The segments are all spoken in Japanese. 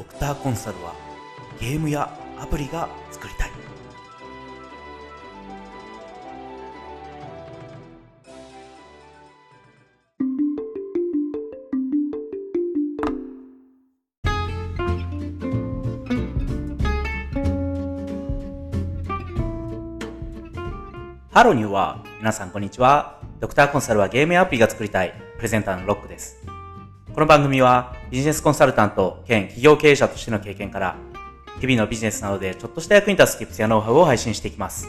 ドクターコンサルはゲームやアプリが作りたい。ハローニューは皆さんこんにちは。ドクターコンサルはゲームやアプリが作りたい。プレゼンターのロックです。この番組はビジネスコンサルタント兼企業経営者としての経験から日々のビジネスなどでちょっとした役に立つ tips やノウハウを配信していきます。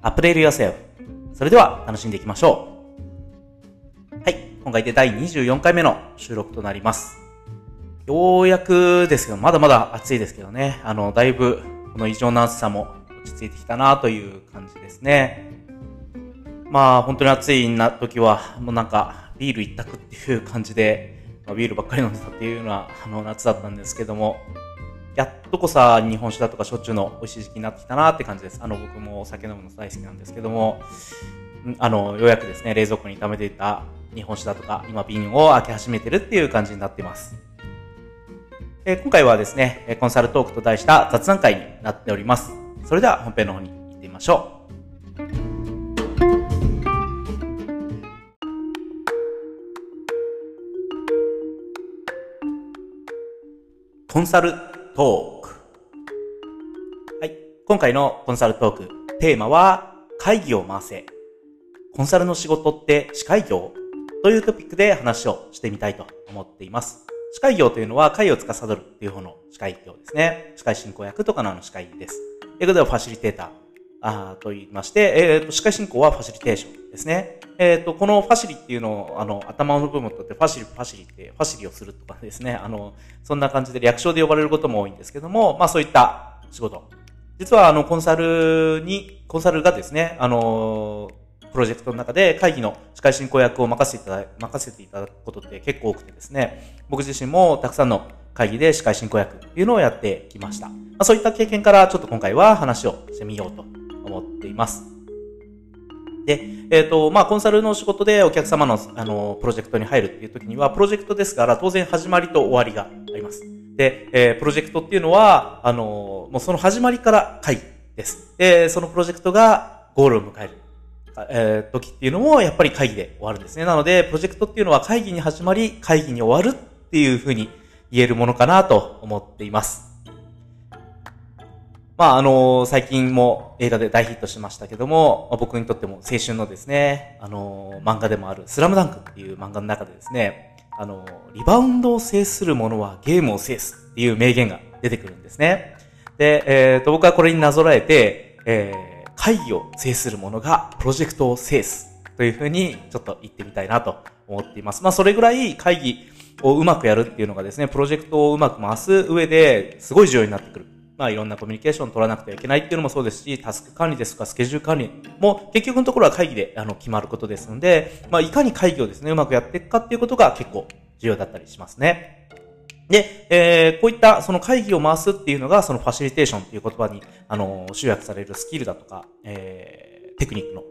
アップデートヨセフ。それでは楽しんでいきましょう。はい。今回で第24回目の収録となります。ようやくですけど、まだまだ暑いですけどね。あの、だいぶこの異常な暑さも落ち着いてきたなという感じですね。まあ本当に暑いな時はもうなんかビール一択っていう感じで、まあ、ビールばっかり飲んでたっていうようなあの夏だったんですけども、やっとこさ日本酒だとか焼酎の美味しい時期になってきたなって感じです。あの僕もお酒飲むの大好きなんですけども、あの、ようやくですね、冷蔵庫に溜めていた日本酒だとか、今瓶を開け始めてるっていう感じになっています。え今回はですね、コンサルトークと題した雑談会になっております。それでは本編の方に行ってみましょう。コンサルトーク。はい。今回のコンサルトーク、テーマは、会議を回せ。コンサルの仕事って司会業というトピックで話をしてみたいと思っています。司会業というのは会を司るっていう方の司会業ですね。司会進行役とかのあの司会です。ということでファシリテーター。あと言いまして、えっ、ー、と、司会進行はファシリテーションですね。えっ、ー、と、このファシリっていうのを、あの、頭の部分とってファシリ、ファシリって、ファシリをするとかですね、あの、そんな感じで略称で呼ばれることも多いんですけども、まあそういった仕事。実は、あの、コンサルに、コンサルがですね、あの、プロジェクトの中で会議の司会進行役を任せていただ、任せていただくことって結構多くてですね、僕自身もたくさんの会議で司会進行役っていうのをやってきました。まあ、そういった経験からちょっと今回は話をしてみようと思っています。で、えっ、ー、と、まあ、コンサルの仕事でお客様の、あの、プロジェクトに入るっていう時には、プロジェクトですから、当然始まりと終わりがあります。で、えー、プロジェクトっていうのは、あの、もうその始まりから会議です。で、そのプロジェクトがゴールを迎える。えー、時っていうのも、やっぱり会議で終わるんですね。なので、プロジェクトっていうのは会議に始まり、会議に終わるっていうふうに言えるものかなと思っています。まあ、あの最近も映画で大ヒットしましたけども、まあ、僕にとっても青春のですね、あの漫画でもあるスラムダンクっていう漫画の中でですね、あのリバウンドを制する者はゲームを制すっていう名言が出てくるんですね。で、えっ、ー、と、僕はこれになぞらえて、えー、会議を制する者がプロジェクトを制すというふうにちょっと言ってみたいなと思っています。まあ、それぐらい会議をうまくやるっていうのがですね、プロジェクトをうまく回す上ですごい重要になってくる。まあいろんなコミュニケーションを取らなくてはいけないっていうのもそうですし、タスク管理ですとかスケジュール管理も結局のところは会議であの決まることですので、まあいかに会議をですね、うまくやっていくかっていうことが結構重要だったりしますね。で、えー、こういったその会議を回すっていうのがそのファシリテーションっていう言葉にあの集約されるスキルだとか、えー、テクニックの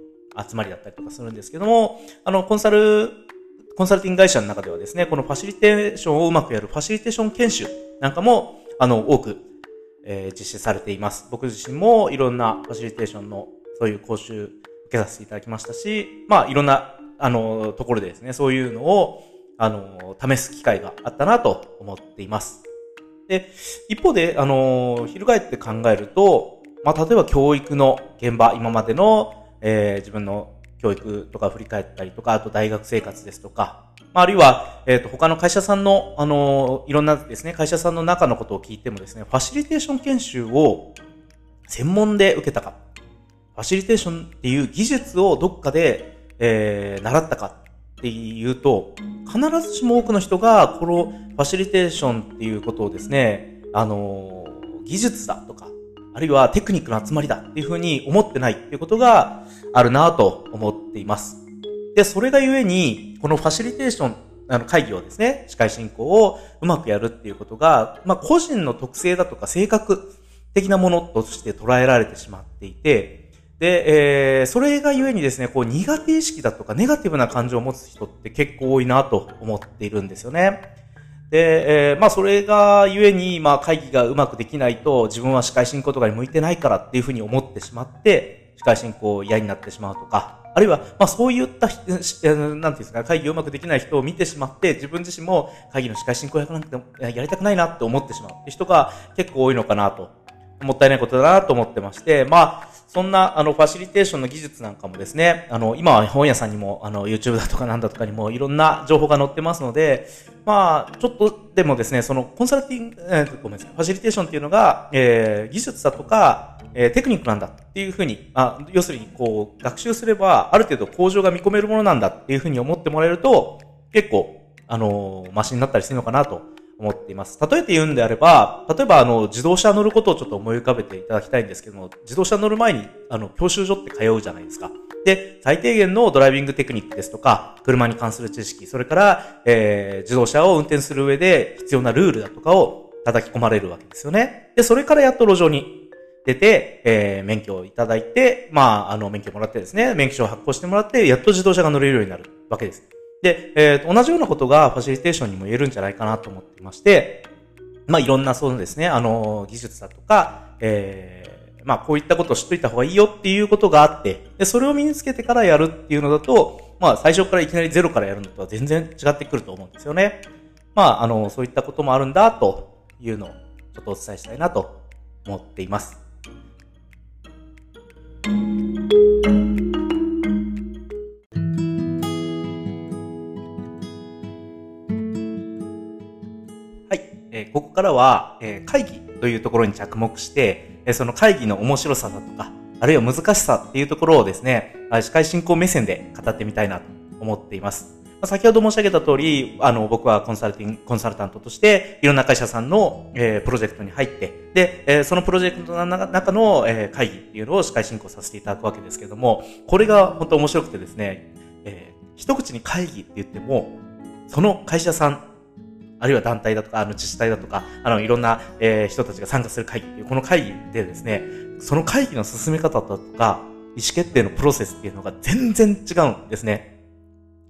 集まりだったりとかするんですけども、あの、コンサルコンサルティング会社の中ではですね、このファシリテーションをうまくやるファシリテーション研修なんかも、あの、多く、えー、実施されています。僕自身もいろんなファシリテーションのそういう講習受けさせていただきましたし、まあ、いろんな、あの、ところでですね、そういうのを、あの、試す機会があったなと思っています。で、一方で、あの、翻って考えると、まあ、例えば教育の現場、今までの、えー、自分の教育とか振り返ったりとか、あと大学生活ですとか、まあ、あるいは、えっ、ー、と、他の会社さんの、あの、いろんなですね、会社さんの中のことを聞いてもですね、ファシリテーション研修を専門で受けたか、ファシリテーションっていう技術をどっかで、えー、習ったかっていうと、必ずしも多くの人が、このファシリテーションっていうことをですね、あの、技術だとか、あるいはテクニックの集まりだっていうふうに思ってないっていうことがあるなと思っています。で、それがゆえに、このファシリテーション、あの会議をですね、司会進行をうまくやるっていうことが、まあ、個人の特性だとか性格的なものとして捉えられてしまっていて、で、えー、それがゆえにですね、こう苦手意識だとかネガティブな感情を持つ人って結構多いなと思っているんですよね。で、えー、まあそれがゆえに、まあ会議がうまくできないと自分は司会進行とかに向いてないからっていうふうに思ってしまって、司会進行嫌になってしまうとか、あるいは、まあそういった、なんていうんですか、会議をうまくできない人を見てしまって、自分自身も会議の司会進行役なんてやりたくないなって思ってしまう。人が結構多いのかなと、もったいないことだなと思ってまして、まあ、そんな、あの、ファシリテーションの技術なんかもですね、あの、今は本屋さんにも、あの、YouTube だとかなんだとかにもいろんな情報が載ってますので、まあ、ちょっとでもですね、その、コンサルティング、えー、ごめんなさい、ファシリテーションっていうのが、えー、技術だとか、えー、テクニックなんだっていうふうに、あ、要するに、こう、学習すれば、ある程度向上が見込めるものなんだっていうふうに思ってもらえると、結構、あのマシになったりするのかなと思っています。例えて言うんであれば、例えばあの、自動車乗ることをちょっと思い浮かべていただきたいんですけども、自動車乗る前に、あの、教習所って通うじゃないですか。で、最低限のドライビングテクニックですとか、車に関する知識、それから、えー、自動車を運転する上で必要なルールだとかを叩き込まれるわけですよね。で、それからやっと路上に出て、えー、免許をいただいて、まあ、あの、免許もらってですね、免許証を発行してもらって、やっと自動車が乗れるようになるわけです。で、えー、同じようなことがファシリテーションにも言えるんじゃないかなと思っていまして、まあ、いろんなそうですね、あの、技術だとか、えー、まあ、こういったことを知っといた方がいいよっていうことがあって、で、それを身につけてからやるっていうのだと、まあ、最初からいきなりゼロからやるのとは全然違ってくると思うんですよね。まあ、あの、そういったこともあるんだというのをちょっとお伝えしたいなと思っています。ここからは、え会議というところに着目して、えその会議の面白さだとか、あるいは難しさっていうところをですね、司会進行目線で語ってみたいなと思っています。先ほど申し上げた通り、あの、僕はコンサルティング、コンサルタントとして、いろんな会社さんの、えー、プロジェクトに入って、で、えー、そのプロジェクトの中の、えー、会議っていうのを司会進行させていただくわけですけども、これが本当面白くてですね、えー、一口に会議って言っても、その会社さんあるいは団体だとか、あの自治体だとか、あの、いろんな、えー、人たちが参加する会議っていう、この会議でですね、その会議の進め方だとか、意思決定のプロセスっていうのが全然違うんですね。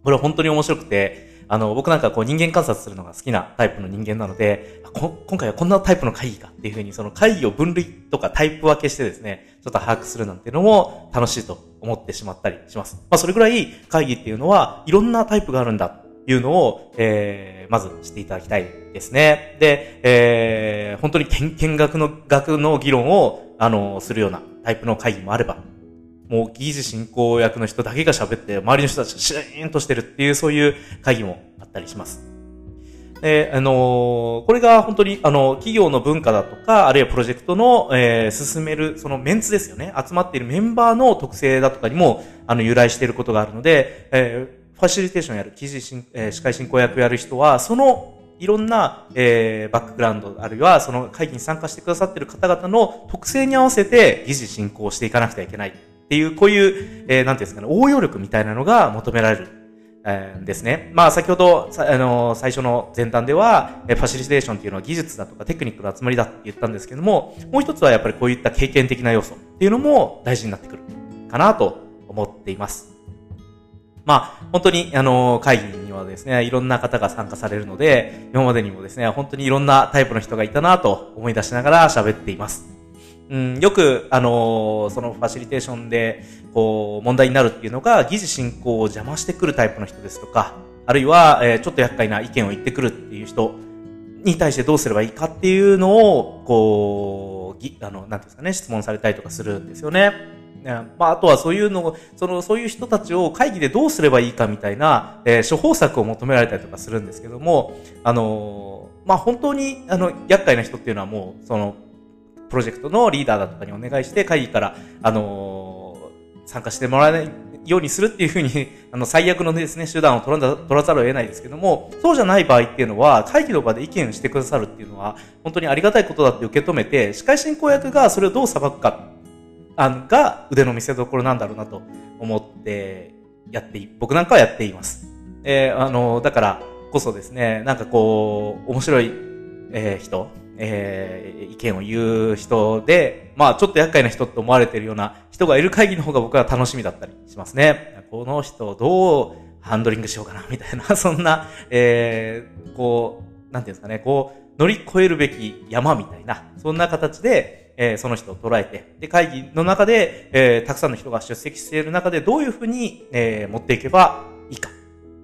これは本当に面白くて、あの、僕なんかこう人間観察するのが好きなタイプの人間なので、今回はこんなタイプの会議かっていうふうに、その会議を分類とかタイプ分けしてですね、ちょっと把握するなんていうのも楽しいと思ってしまったりします。まあそれぐらい会議っていうのはいろんなタイプがあるんだいうのを、えー、まずしていただきたいですね。で、えー、本当に見見学の、学の議論を、あの、するようなタイプの会議もあれば、もう議事進行役の人だけが喋って、周りの人たちがシーンとしてるっていう、そういう会議もあったりします。えあのー、これが本当に、あの、企業の文化だとか、あるいはプロジェクトの、えー、進める、そのメンツですよね。集まっているメンバーの特性だとかにも、あの、由来していることがあるので、えーファシリテーションやる、記事進、え、司会進行役やる人は、そのいろんな、えー、バックグラウンド、あるいはその会議に参加してくださっている方々の特性に合わせて議事進行していかなくてはいけないっていう、こういう、えー、なんていうんですかね、応用力みたいなのが求められる。えー、ですね。まあ先ほど、あのー、最初の前段では、えファシリテーションっていうのは技術だとかテクニックの集まりだって言ったんですけども、もう一つはやっぱりこういった経験的な要素っていうのも大事になってくるかなと思っています。まあ、本当に、あの、会議にはですね、いろんな方が参加されるので、今までにもですね、本当にいろんなタイプの人がいたなと思い出しながら喋っています。うん、よく、あのそのファシリテーションで、こう、問題になるっていうのが、議事進行を邪魔してくるタイプの人ですとか、あるいは、えー、ちょっと厄介な意見を言ってくるっていう人に対してどうすればいいかっていうのを、こう、ぎあの、なんていうんですかね、質問されたりとかするんですよね。まあ、あとはそういうのその、そういう人たちを会議でどうすればいいかみたいな、えー、処方策を求められたりとかするんですけども、あのー、まあ、本当に、あの、厄介な人っていうのはもう、その、プロジェクトのリーダーだとかにお願いして、会議から、あのー、参加してもらえないようにするっていうふうに、あの、最悪のですね、手段を取ら取らざるを得ないですけども、そうじゃない場合っていうのは、会議の場で意見してくださるっていうのは、本当にありがたいことだって受け止めて、司会進行役がそれをどう裁くかあのが腕の見せ所なんだろうなと思ってやってい、僕なんかはやっています。えー、あの、だからこそですね、なんかこう、面白い、えー、人、えー、意見を言う人で、まあちょっと厄介な人と思われてるような人がいる会議の方が僕は楽しみだったりしますね。この人をどうハンドリングしようかな、みたいな、そんな、えー、こう、なんていうんですかね、こう、乗り越えるべき山みたいな、そんな形で、え、その人を捉えて、で、会議の中で、え、たくさんの人が出席している中で、どういうふうに、え、持っていけばいいか。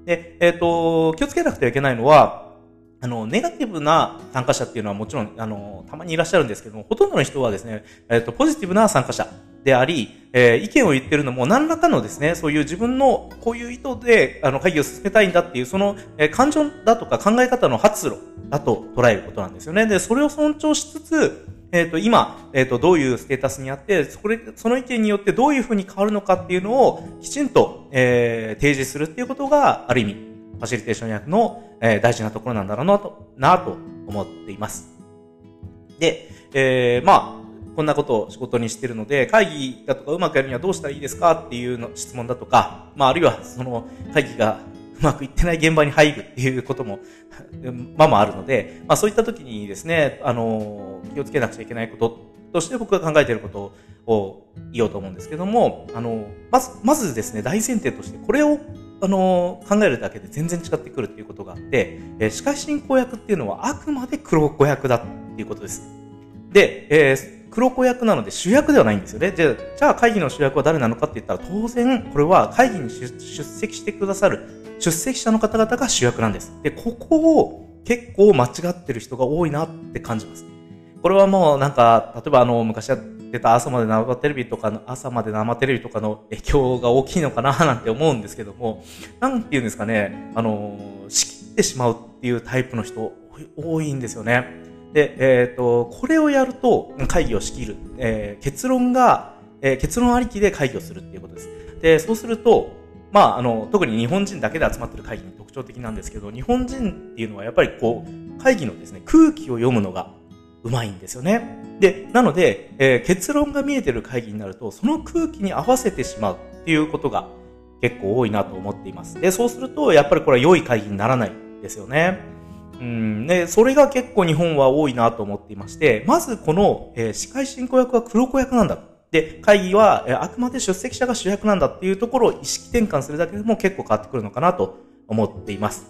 で、えっ、と、気をつけなくてはいけないのは、あの、ネガティブな参加者っていうのはもちろん、あの、たまにいらっしゃるんですけども、ほとんどの人はですね、えっ、と、ポジティブな参加者であり、えー、意見を言ってるのも何らかのですね、そういう自分のこういう意図で、あの、会議を進めたいんだっていう、その、えー、感情だとか考え方の発露だと捉えることなんですよね。で、それを尊重しつつ、えっ、ー、と、今、えっ、ー、と、どういうステータスにあって、それ、その意見によってどういうふうに変わるのかっていうのをきちんと、えー、提示するっていうことが、ある意味、ファシリテーション役の、えー、大事なところなんだろうなと、なと思っています。で、えー、まあ、こんなことを仕事にしてるので、会議だとかうまくやるにはどうしたらいいですかっていうの質問だとか、まあ、あるいはその会議がうまくいってない現場に入るっていうことも、まあまああるので、まあそういった時にですね、あの、気をつけなくちゃいけないこととして僕が考えていることを言おうと思うんですけども、あの、まず、まずですね、大前提として、これを、あの、考えるだけで全然違ってくるっていうことがあって、えー、司会進行役っていうのはあくまで黒子役だっていうことです。で、えー、黒子役なので主役ではないんですよね。じゃあ、じゃあ会議の主役は誰なのかって言ったら、当然、これは会議に出席してくださる出席者の方々が主役なんです。で、ここを結構間違ってる人が多いなって感じます。これはもうなんか、例えばあの、昔やってた朝まで生テレビとかの、朝まで生テレビとかの影響が大きいのかななんて思うんですけども、なんていうんですかね、あの、仕切ってしまうっていうタイプの人多いんですよね。で、えっ、ー、と、これをやると会議を仕切る。えー、結論が、えー、結論ありきで会議をするっていうことです。で、そうすると、まあ、あの、特に日本人だけで集まってる会議に特徴的なんですけど、日本人っていうのはやっぱりこう、会議のですね、空気を読むのがうまいんですよね。で、なので、えー、結論が見えてる会議になると、その空気に合わせてしまうっていうことが結構多いなと思っています。で、そうすると、やっぱりこれは良い会議にならないですよね。うん、で、それが結構日本は多いなと思っていまして、まずこの、えー、司会進行役は黒子役なんだ。で、会議は、えあくまで出席者が主役なんだっていうところを意識転換するだけでも結構変わってくるのかなと思っています。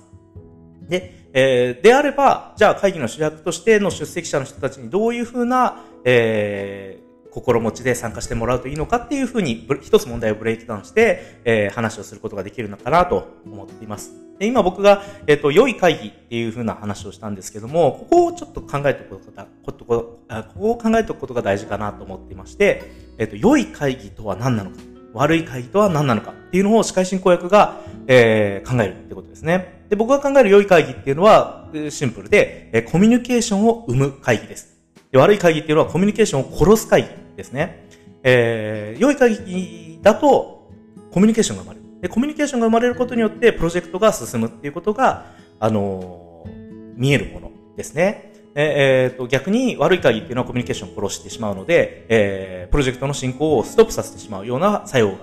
で、えー、であれば、じゃあ会議の主役としての出席者の人たちにどういうふうな、え、心持ちで参加してもらうといいのかっていうふうに、一つ問題をブレイクダウンして、えー、話をすることができるのかなと思っています。で今僕が、えっ、ー、と、良い会議っていうふうな話をしたんですけども、ここをちょっと考えておくことが、こここを考えておくことが大事かなと思っていまして、えっ、ー、と、良い会議とは何なのか、悪い会議とは何なのかっていうのを司会進行役が、えー、考えるってことですね。で、僕が考える良い会議っていうのは、シンプルで、えコミュニケーションを生む会議です。で悪い会議っていうのはコミュニケーションを殺す会議ですね。えー、良い会議だと、コミュニケーションが生まれる。で、コミュニケーションが生まれることによって、プロジェクトが進むっていうことが、あのー、見えるものですね。えー、と逆に悪い会議っていうのはコミュニケーションを殺してしまうので、えー、プロジェクトの進行をストップさせてしまうような作用が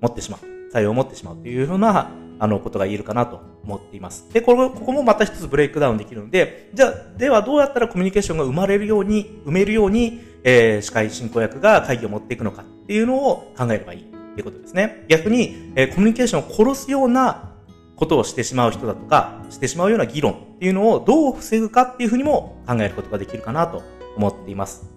持ってしまう。作用を持ってしまうというような、あの、ことが言えるかなと思っています。で、これ、ここもまた一つブレイクダウンできるので、じゃあ、ではどうやったらコミュニケーションが生まれるように、埋めるように、えー、司会進行役が会議を持っていくのかっていうのを考えればいい。っていうことですね。逆に、えー、コミュニケーションを殺すようなことをしてしまう人だとか、してしまうような議論っていうのをどう防ぐかっていうふうにも考えることができるかなと思っています。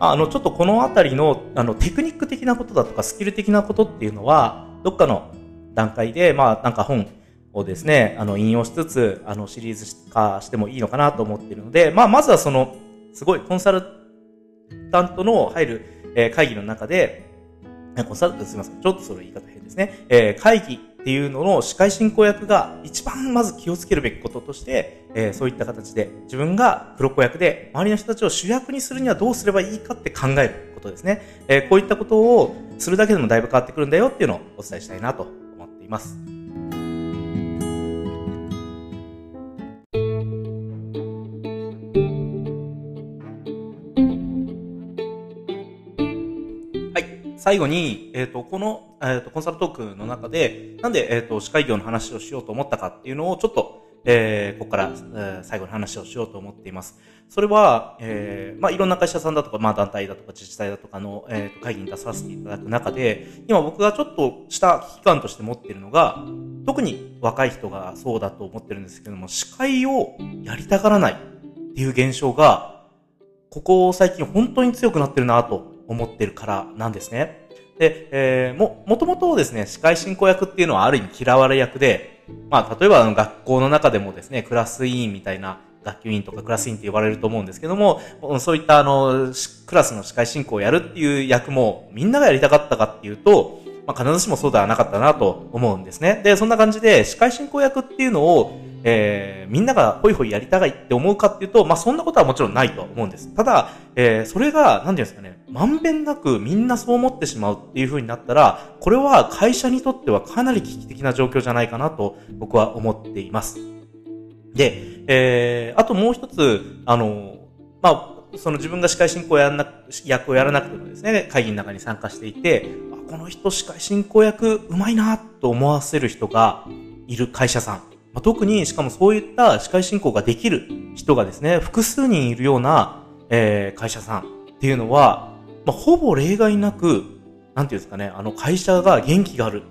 あの、ちょっとこのあたりの、あの、テクニック的なことだとか、スキル的なことっていうのは、どっかの段階で、まあ、なんか本をですね、あの、引用しつつ、あの、シリーズ化してもいいのかなと思っているので、まあ、まずはその、すごいコンサルタントの入る、え、会議の中で、コンサルすみません。ちょっとそれ言い方変ですね。え、会議っていうのの司会進行役が一番まず気をつけるべきこととして、え、そういった形で自分が黒子役で周りの人たちを主役にするにはどうすればいいかって考えることですね。え、こういったことをするだけでもだいぶ変わってくるんだよっていうのをお伝えしたいなと思っています。最後に、えっ、ー、と、この、えっ、ー、と、コンサルトークの中で、なんで、えっ、ー、と、司会業の話をしようと思ったかっていうのをちょっと、えー、ここから、えー、最後に話をしようと思っています。それは、えー、まあ、いろんな会社さんだとか、まあ、団体だとか自治体だとかの、えー、会議に出させていただく中で、今僕がちょっとした危機感として持っているのが、特に若い人がそうだと思ってるんですけども、司会をやりたがらないっていう現象が、ここ最近本当に強くなってるなと思ってるからなんですね。で、えー、も、もともとですね、司会進行役っていうのはある意味嫌われ役で、まあ、例えばあの学校の中でもですね、クラス委員みたいな学級委員とかクラス委員って呼ばれると思うんですけども、そういったあの、クラスの司会進行をやるっていう役もみんながやりたかったかっていうと、まあ、必ずしもそうではなかったなと思うんですね。で、そんな感じで司会進行役っていうのを、えー、みんながホイホイやりたがいって思うかっていうと、まあ、そんなことはもちろんないと思うんです。ただ、えー、それが、なんていうんですかね、まんべんなくみんなそう思ってしまうっていう風になったら、これは会社にとってはかなり危機的な状況じゃないかなと僕は思っています。で、えー、あともう一つ、あの、まあ、その自分が司会進行やらな、役をやらなくてもですね、会議の中に参加していて、この人司会進行役うまいなと思わせる人がいる会社さん。まあ、特に、しかもそういった司会進行ができる人がですね、複数人いるような、えー、会社さんっていうのは、まあ、ほぼ例外なく、なんていうんですかね、あの会社が元気がある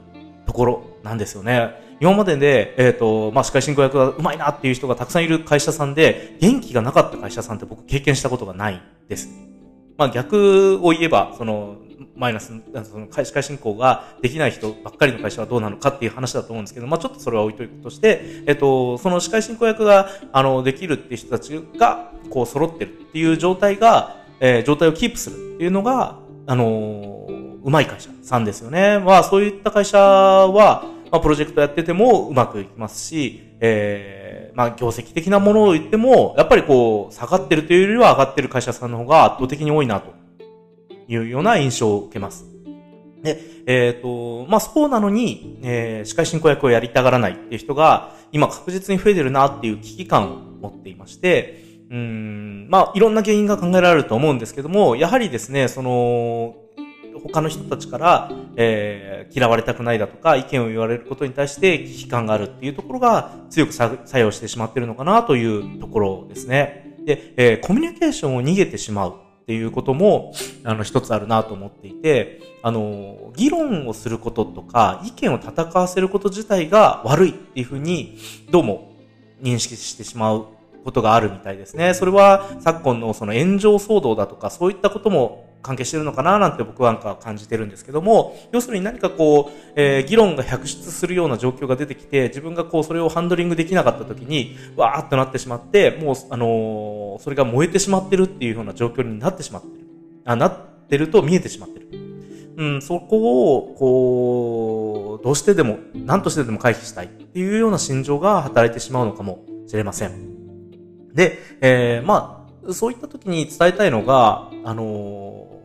ところなんですよね。今までで、えっ、ー、と、まあ、司会進行役がうまいなっていう人がたくさんいる会社さんで、元気がなかった会社さんって僕経験したことがないです。まあ、逆を言えば、その、マイナス、その司会進行ができない人ばっかりの会社はどうなのかっていう話だと思うんですけど、まあ、ちょっとそれは置いといくとして、えっ、と、その司会進行役が、あの、できるっていう人たちが、こう、揃ってるっていう状態が、えー、状態をキープするっていうのが、あのー、うまい会社さんですよね。まあ、そういった会社は、まあ、プロジェクトやっててもうまくいきますし、えー、まあ、業績的なものを言っても、やっぱりこう、下がってるというよりは上がってる会社さんの方が圧倒的に多いな、というような印象を受けます。で、えっ、ー、と、まあ、そうなのに、えー、司会進行役をやりたがらないっていう人が、今確実に増えてるなっていう危機感を持っていまして、うん、まあ、いろんな原因が考えられると思うんですけども、やはりですね、その、他の人たちから、えー、嫌われたくないだとか、意見を言われることに対して危機感があるっていうところが強く作用してしまってるのかなというところですね。で、えー、コミュニケーションを逃げてしまうっていうことも、あの、一つあるなと思っていて、あの、議論をすることとか、意見を戦わせること自体が悪いっていうふうに、どうも認識してしまうことがあるみたいですね。それは昨今のその炎上騒動だとか、そういったことも関係してるのかななんて僕はなんか感じてるんですけども、要するに何かこう、えー、議論が百出するような状況が出てきて、自分がこう、それをハンドリングできなかった時に、わーっとなってしまって、もう、あのー、それが燃えてしまってるっていうような状況になってしまってる。あ、なってると見えてしまってる。うん、そこを、こう、どうしてでも、何としてでも回避したいっていうような心情が働いてしまうのかもしれません。で、えー、まあ、そういった時に伝えたいのが、あのー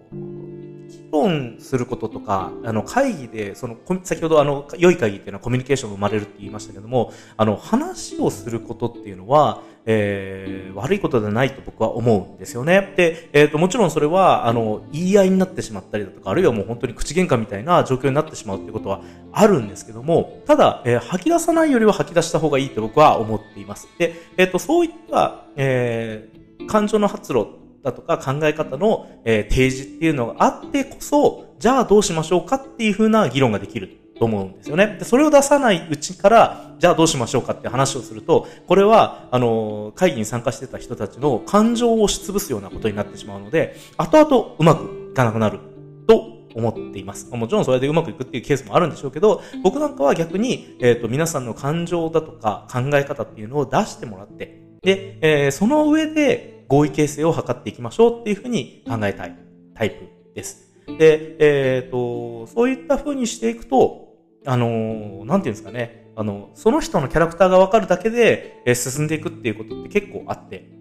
論することとか、あの、会議で、その、先ほどあの、良い会議っていうのはコミュニケーションが生まれるって言いましたけども、あの、話をすることっていうのは、えー、悪いことではないと僕は思うんですよね。で、えっ、ー、と、もちろんそれは、あの、言い合いになってしまったりだとか、あるいはもう本当に口喧嘩みたいな状況になってしまうっていうことはあるんですけども、ただ、えー、吐き出さないよりは吐き出した方がいいと僕は思っています。で、えっ、ー、と、そういった、えー、感情の発露だとか考え方の、え、提示っていうのがあってこそ、じゃあどうしましょうかっていうふうな議論ができると思うんですよね。で、それを出さないうちから、じゃあどうしましょうかって話をすると、これは、あの、会議に参加してた人たちの感情を押し潰すようなことになってしまうので、後々うまくいかなくなると思っています。もちろんそれでうまくいくっていうケースもあるんでしょうけど、僕なんかは逆に、えっ、ー、と、皆さんの感情だとか考え方っていうのを出してもらって、で、えー、その上で合意形成を図っていきましょうっていうふうに考えたいタイプです。で、えっ、ー、と、そういったふうにしていくと、あの、なんていうんですかね、あの、その人のキャラクターがわかるだけで、え進んでいくっていうことって結構あって、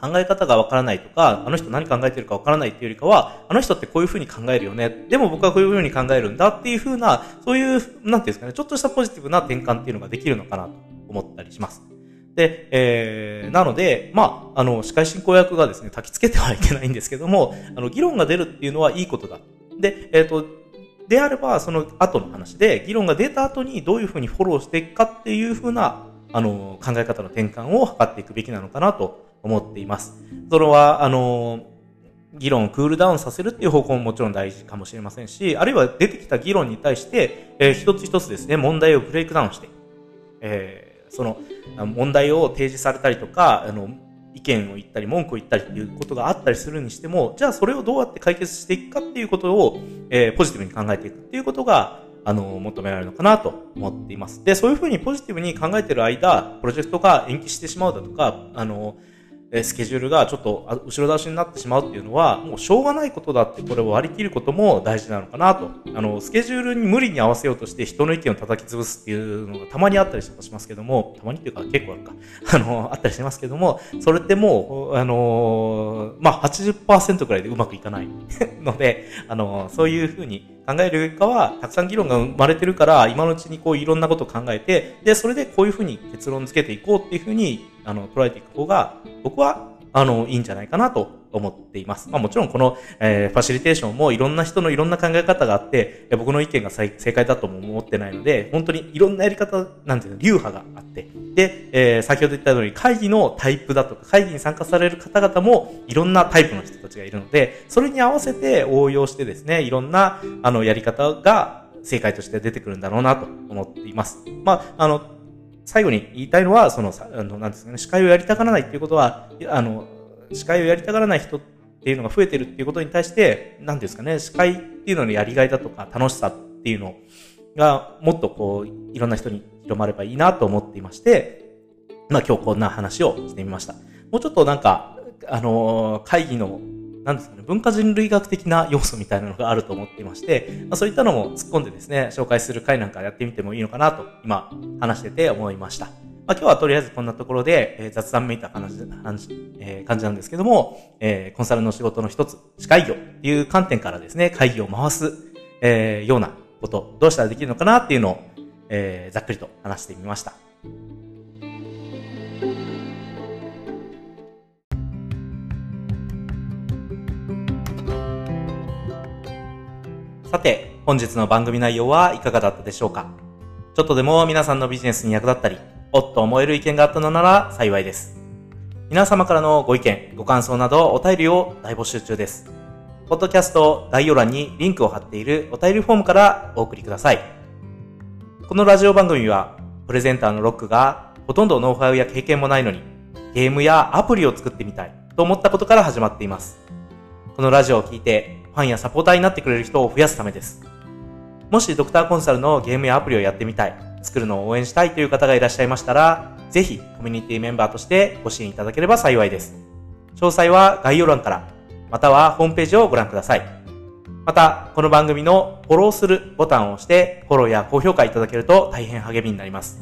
考え方がわからないとか、あの人何考えてるかわからないっていうよりかは、あの人ってこういうふうに考えるよね。でも僕はこういうふうに考えるんだっていうふうな、そういう、なんていうんですかね、ちょっとしたポジティブな転換っていうのができるのかなと思ったりします。で、えー、なので、まあ、あの、司会進行役がですね、焚き付けてはいけないんですけども、あの、議論が出るっていうのはいいことだ。で、えっ、ー、と、であれば、その後の話で、議論が出た後にどういうふうにフォローしていくかっていうふうなあの、考え方の転換を図っていくべきなのかなと思っています。それは、あの、議論をクールダウンさせるっていう方向ももちろん大事かもしれませんし、あるいは出てきた議論に対して、えー、一つ一つですね、問題をブレイクダウンして、えー、その、問題を提示されたりとか、あの、意見を言ったり文句を言ったりっていうことがあったりするにしても、じゃあそれをどうやって解決していくかっていうことを、えー、ポジティブに考えていくっていうことが、あの、求められるのかなと思っています。で、そういうふうにポジティブに考えている間、プロジェクトが延期してしまうだとか、あの、スケジュールがちょっと後ろ倒しになってしまうっていうのは、もうしょうがないことだってこれを割り切ることも大事なのかなと。あの、スケジュールに無理に合わせようとして人の意見を叩き潰すっていうのがたまにあったりしますけども、たまにっていうか結構あるか、あの、あったりしますけども、それってもう、あの、まあ、80%くらいでうまくいかないので、あの、そういうふうに考えるよりかは、たくさん議論が生まれてるから、今のうちにこういろんなことを考えて、で、それでこういうふうに結論付けていこうっていうふうに、あの、捉えていく方が、僕は、あの、いいんじゃないかなと思っています。まあもちろんこの、えー、ファシリテーションもいろんな人のいろんな考え方があって、え僕の意見が正解だとも思ってないので、本当にいろんなやり方、なんていうの、流派があって、で、えー、先ほど言ったように会議のタイプだとか、会議に参加される方々もいろんなタイプの人たちがいるので、それに合わせて応用してですね、いろんな、あの、やり方が正解として出てくるんだろうなと思っています。まあ、あの、最後に言いたいのは、その、あの、なんですかね、司会をやりたがらないっていうことは、あの、司会をやりたがらない人っていうのが増えてるっていうことに対して、なんですかね、司会っていうののやりがいだとか楽しさっていうのが、もっとこう、いろんな人に広まればいいなと思っていまして、まあ今日こんな話をしてみました。もうちょっとなんか、あのー、会議の、なんですかね、文化人類学的な要素みたいなのがあると思っていまして、まあ、そういったのも突っ込んでですね、紹介する回なんかやってみてもいいのかなと、今、話してて思いました。まあ、今日はとりあえずこんなところで、えー、雑談めいた感じえー、感じなんですけども、えー、コンサルの仕事の一つ、司会業っていう観点からですね、会議を回す、えー、ようなこと、どうしたらできるのかなっていうのを、えー、ざっくりと話してみました。さて、本日の番組内容はいかがだったでしょうか？ちょっとでも皆さんのビジネスに役立ったり、おっと思える意見があったのなら幸いです。皆様からのご意見、ご感想などお便りを大募集中です。ポッドキャスト概要欄にリンクを貼っているお便りフォームからお送りください。このラジオ番組は、プレゼンターのロックがほとんどノウハウや経験もないのに、ゲームやアプリを作ってみたいと思ったことから始まっています。このラジオを聞いて、ファンやサポーターになってくれる人を増やすためです。もしドクターコンサルのゲームやアプリをやってみたい、作るのを応援したいという方がいらっしゃいましたら、ぜひコミュニティメンバーとしてご支援いただければ幸いです。詳細は概要欄から、またはホームページをご覧ください。また、この番組のフォローするボタンを押して、フォローや高評価いただけると大変励みになります。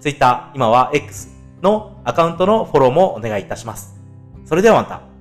Twitter、今は X のアカウントのフォローもお願いいたします。それではまた。